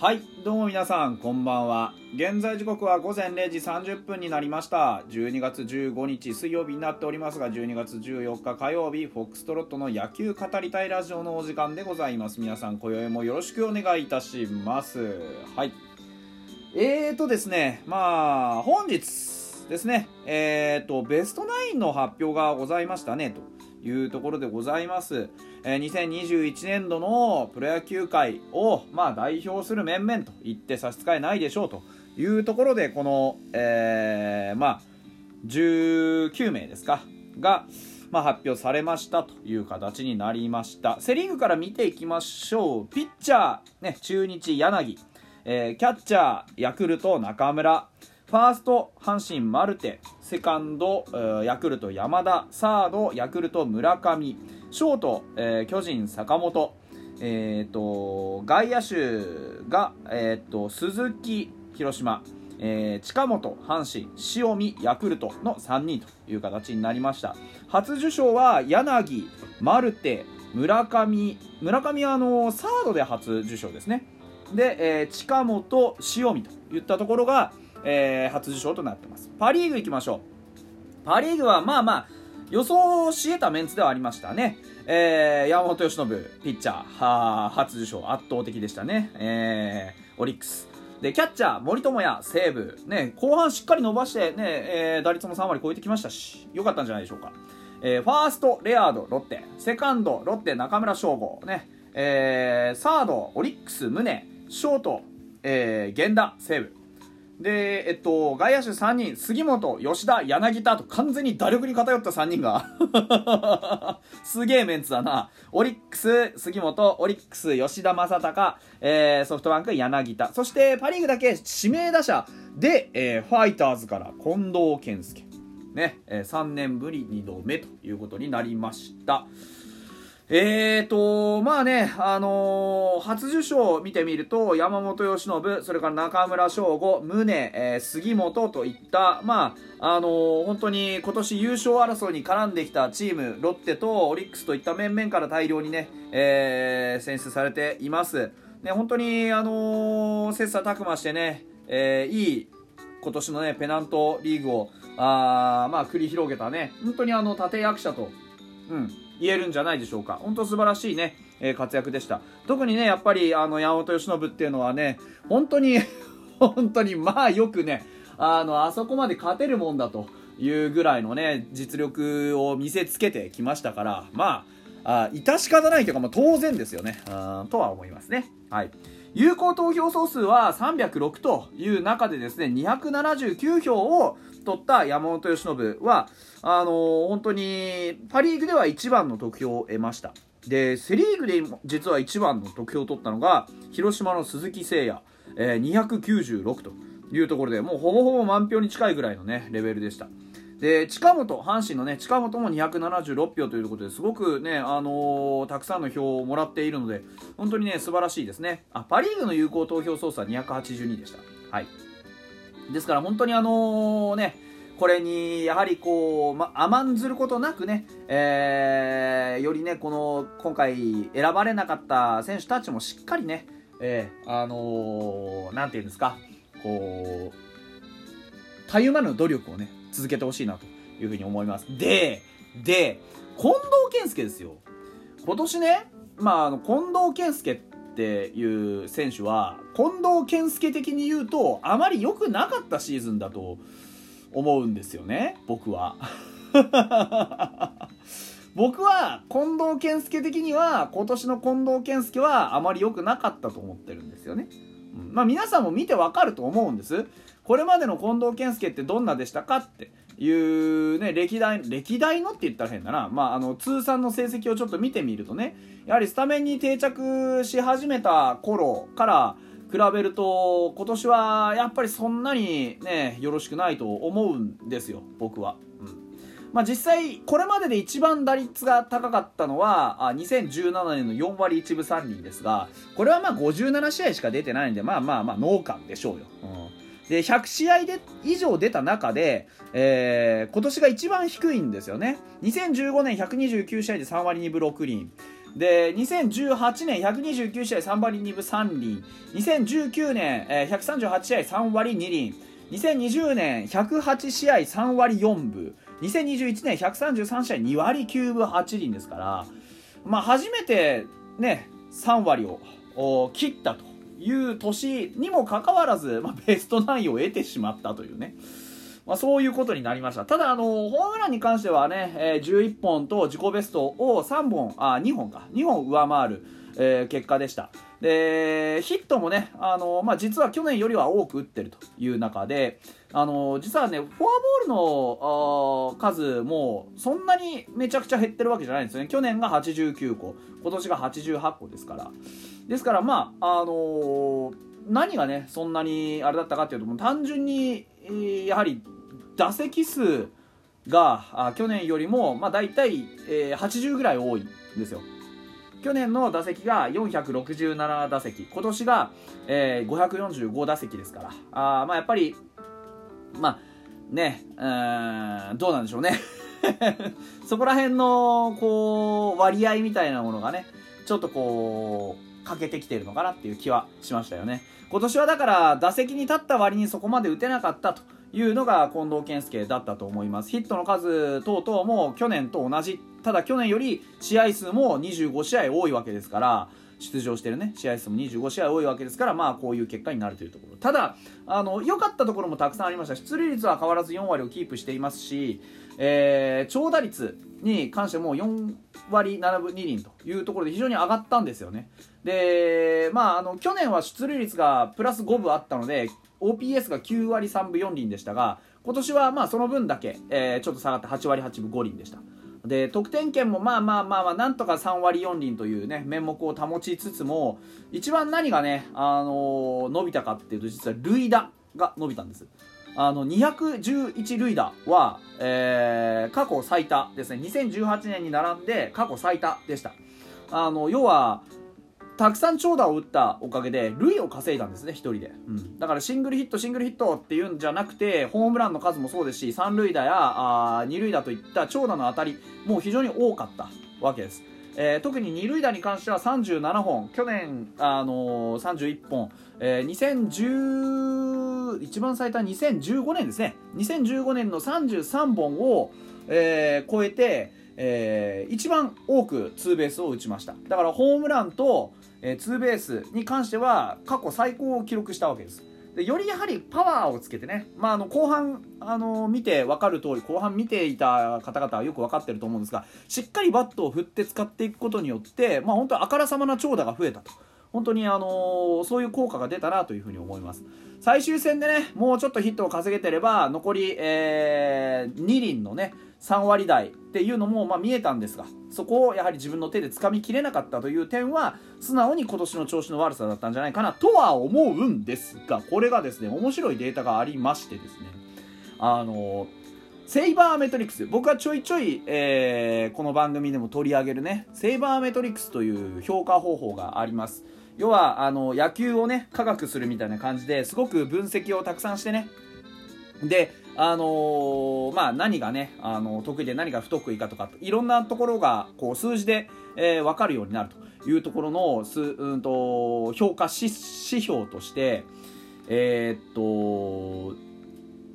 はいどうも皆さんこんばんは。現在時刻は午前0時30分になりました。12月15日水曜日になっておりますが12月14日火曜日フォックストロットの野球語りたいラジオのお時間でございます。皆さん今宵もよろしくお願いいたします。はい。えーとですねまあ本日ですね。えーとベストナインの発表がございましたねというところでございます、えー、2021年度のプロ野球界を、まあ、代表する面々と言って差し支えないでしょうというところでこの、えー、まあ、19名ですかが、まあ、発表されましたという形になりました。セ・リーグから見ていきましょう。ピッチャー、ね、中日柳、えー、キャッチャーヤクルト中村。ファースト阪神マルテセカンドヤクルト山田サードヤクルト村上ショート、えー、巨人坂本えーと、外野手が、えーと、鈴木広島、えー、近本阪神塩見ヤクルトの3人という形になりました。初受賞は柳マルテ村上村上はあのサードで初受賞ですね。で、えー、近本塩見といったところがえー、初受賞となってます。パ・リーグいきましょう。パ・リーグはまあまあ予想し得たメンツではありましたね、えー、山本由伸ピッチャー。は初受賞圧倒的でしたね、えー、オリックス。でキャッチャー森友哉西武、ね、後半しっかり伸ばして、ねえー、打率も3割超えてきましたし良かったんじゃないでしょうか、えー、ファーストレアードロッテ。セカンドロッテ中村翔吾、ねえー、サードオリックス宗。ショート、えー、源田西武。で、えっと、外野手3人、杉本、吉田、柳田と完全に打力に偏った3人が すげえメンツだな。オリックス、杉本、オリックス、吉田正尚、えー、ソフトバンク、柳田。そして、パリーグだけ指名打者で、えー、ファイターズから近藤健介。ね、えー、3年ぶり2度目ということになりました。えーと、まあね、あのー、初受賞を見てみると、山本由伸、それから中村翔吾、宗、えー、杉本といった、まあ、あのー、本当に今年優勝争いに絡んできたチーム、ロッテとオリックスといった面々から大量にね、えー、選出されています。ね、本当に、あの、切磋琢磨してね、えー、いい、今年のね、ペナントリーグを、あまあ、繰り広げたね、本当にあの、立役者と、うん、言えるんじゃないでしょうか。本当素晴らしいね、えー、活躍でした。特にね、やっぱり、あの、山本由伸っていうのはね、本当に 本当に、まあよくね、あの、あそこまで勝てるもんだというぐらいのね、実力を見せつけてきましたから、まあ、あ致し方ないというか、まあ、当然ですよね、とは思いますね。はい。有効投票総数は306という中でですね、279票を取った山本由伸は、あのー、本当にパ・リーグでは1番の得票を得ました。でセ・リーグで実は1番の得票を取ったのが広島の鈴木誠也、えー、296というところでもうほぼほぼ満票に近いぐらいのねレベルでした。で近本阪神のね近本も276票ということですごくね、あのー、たくさんの票をもらっているので本当にね素晴らしいですね。あパ・リーグの有効投票総数は282でした。はい。ですから本当にあのね、これにやはりこう、ま、甘んずることなくね、えー、よりね、この今回選ばれなかった選手たちもしっかりね、えー、あのー、なんていうんですか、こう、たゆまぬ努力をね、続けてほしいなというふうに思います。で、で、近藤健介ですよ。今年ね、まあ、あの近藤健介っていう選手は近藤健介的に言うとあまり良くなかったシーズンだと思うんですよね僕は 僕は近藤健介的には今年の近藤健介はあまり良くなかったと思ってるんですよね、うん、まあ皆さんも見てわかると思うんですこれまでの近藤健介ってどんなでしたかっていうね、歴代、歴代のって言ったら変だな。まあ、あの、通算の成績をちょっと見てみるとね、やはりスタメンに定着し始めた頃から比べると、今年はやっぱりそんなにね、よろしくないと思うんですよ、僕は。うんまあ、実際、これまでで一番打率が高かったのは、あ2017年の4割1分3厘ですが、これはまあ57試合しか出てないんで、まあまあまあ、農家でしょうよ。うんで100試合で以上出た中で、えー、今年が一番低いんですよね。2015年129試合で3割2分6厘で2018年129試合3割2分3厘2019年、えー、138試合3割2厘2020年108試合3割4分2021年133試合2割9分8厘ですからまあ初めてね3割を切ったと。いう年にもかかわらず、まあ、ベストナインを得てしまったというね。まあ、そういうことになりました。ただ、あの、ホームランに関してはね、えー、11本と自己ベストを3本、あ、2本か、2本上回る、えー、結果でした。で、ヒットもね、あの、まあ、実は去年よりは多く打ってるという中で、あの、実はね、フォアボールの数もそんなにめちゃくちゃ減ってるわけじゃないんですよね。去年が89個、今年が88個ですから。ですから、まあ、あのー、何がね、そんなにあれだったかっていうと、単純に、やはり打席数があ去年よりも、まあ、大体、えー、80ぐらい多いんですよ。去年の打席が467打席、今年が、えー、545打席ですから、あまあ、やっぱり、まあ、ね、うん、どうなんでしょうね。そこら辺の、こう、割合みたいなものがね、ちょっとこう、欠けてきてるのかなっていう気はしましたよね。今年はだから打席に立った割にそこまで打てなかったというのが近藤健介だったと思います。ヒットの数等々も去年と同じ。ただ去年より試合数も25試合多いわけですから、出場してるね、試合数も25試合多いわけですから、まあこういう結果になるというところ。ただ、あの、良かったところもたくさんありました。出塁率は変わらず4割をキープしていますし、えー、長打率に関しても4割7分2厘というところで非常に上がったんですよね。で、まあ、あの、去年は出塁率がプラス5分あったので、OPS が9割3分4厘でしたが、今年はまあその分だけ、えー、ちょっと下がって8割8分5厘でした。で得点圏もまあまあまあまあなんとか3割4厘というね面目を保ちつつも一番何がね、あのー、伸びたかっていうと実は塁打が伸びたんです。あの211塁打は、えー、過去最多ですね。2018年に並んで過去最多でした。あの要はたくさん長打を打ったおかげで塁を稼いだんですね1人で、うん、だからシングルヒットシングルヒットっていうんじゃなくてホームランの数もそうですし三塁打やあ二塁打といった長打の当たりも非常に多かったわけです。えー、特に二塁打に関しては37本去年、あのー、31本、えー、2010一番最多2015年ですね。2015年の33本を、えー、超えて、えー、一番多くツーベースを打ちました。だからホームランと、えー、ツーベースに関しては過去最高を記録したわけです。でよりやはりパワーをつけてね、まあ、あの後半あの見て分かる通り後半見ていた方々はよく分かってると思うんですがしっかりバットを振って使っていくことによって、まあ、本当にあからさまな長打が増えたと。本当にあのそういう効果が出たなというふうに思います。最終戦でねもうちょっとヒットを稼げてれば残り、えー、2輪のね3割台っていうのもまあ見えたんですがそこをやはり自分の手で掴みきれなかったという点は素直に今年の調子の悪さだったんじゃないかなとは思うんですがこれがですね面白いデータがありましてですね。あのセイバーメトリックス僕はちょいちょい、えー、この番組でも取り上げるねセイバーメトリックスという評価方法があります。要はあの野球をね科学するみたいな感じですごく分析をたくさんしてね。であのー、まあ、何がね、あの得意で何が不得意かとかいろんなところがこう数字で、えー、分かるようになるというところのす、うんと、評価指標としてえー、っと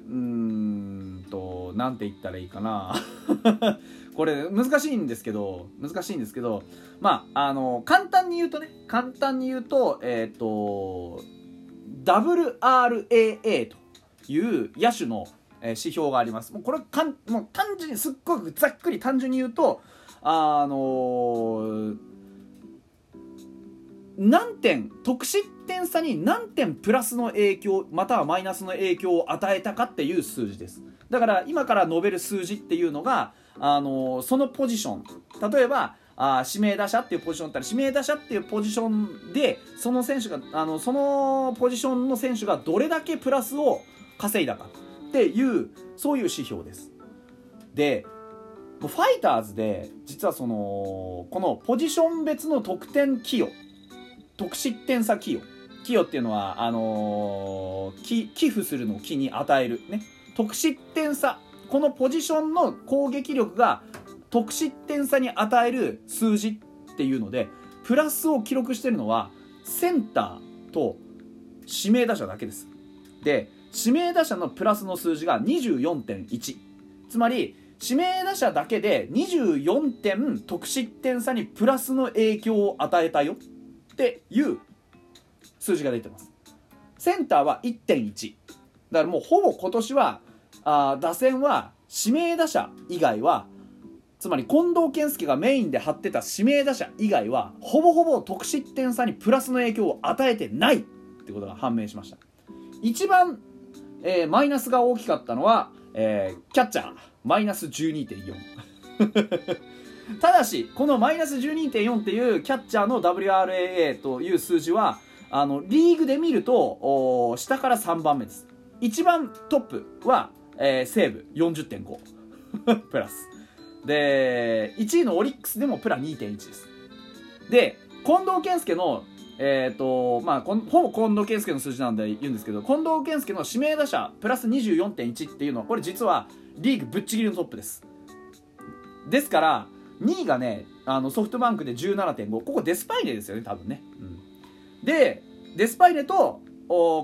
うーんとなんて言ったらいいかな。これ難しいんですけど難しいんですけどまああの簡単に言うとね簡単に言うとえー、っと WRAA という野手の指標があります。もうこれかんもう単純にすっごくざっくり単純に言うとあのー、何点得失点差に何点プラスの影響またはマイナスの影響を与えたかっていう数字ですだから今から述べる数字っていうのが、あの、そのポジション。例えばあ指名打者っていうポジションだったら指名打者っていうポジションでその選手があのそのポジションの選手がどれだけプラスを稼いだか。っていうそういう指標です。でファイターズで実はそのこのポジション別の得点寄与得失点差寄与寄与っていうのはあのー、寄付するのを気に与えるね。得失点差このポジションの攻撃力が得失点差に与える数字っていうのでプラスを記録してるのはセンターと指名打者だけです。で指名打者のプラスの数字が24.1つまり指名打者だけで24点得失点差にプラスの影響を与えたよっていう数字が出てます。センターは1.1だからもうほぼ今年はあ打線は指名打者以外はつまり近藤健介がメインで張ってた指名打者以外はほぼほぼ得失点差にプラスの影響を与えてないってことが判明しました。一番、えー、マイナスが大きかったのは、えー、キャッチャーマイナス12.4 ただしこのマイナス12.4っていうキャッチャーの WRAA という数字はあのリーグで見ると下から3番目です。一番トップは、えー、西武40.5プラス。で1位のオリックスでもプラ2.1です。で近藤健介のえっ、ー、とまあほぼ近藤健介の数字なんで言うんですけど近藤健介の指名打者プラス24.1っていうのはこれ実はリーグぶっちぎりのトップです。ですから2位がねあのソフトバンクで17.5ここデスパイネですよね多分ね、うん、でデスパイネと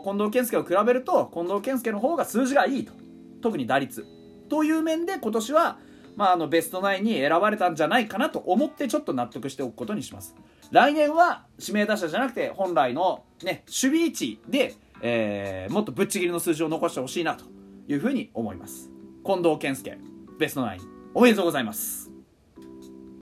近藤健介を比べると近藤健介の方が数字がいいと特に打率という面で今年はまあ、あのベストナインに選ばれたんじゃないかなと思ってちょっと納得しておくことにします。来年は指名打者じゃなくて本来の、ね、守備位置で、えー、もっとぶっちぎりの数字を残してほしいなというふうに思います。近藤健介ベストナインおめでとうございます。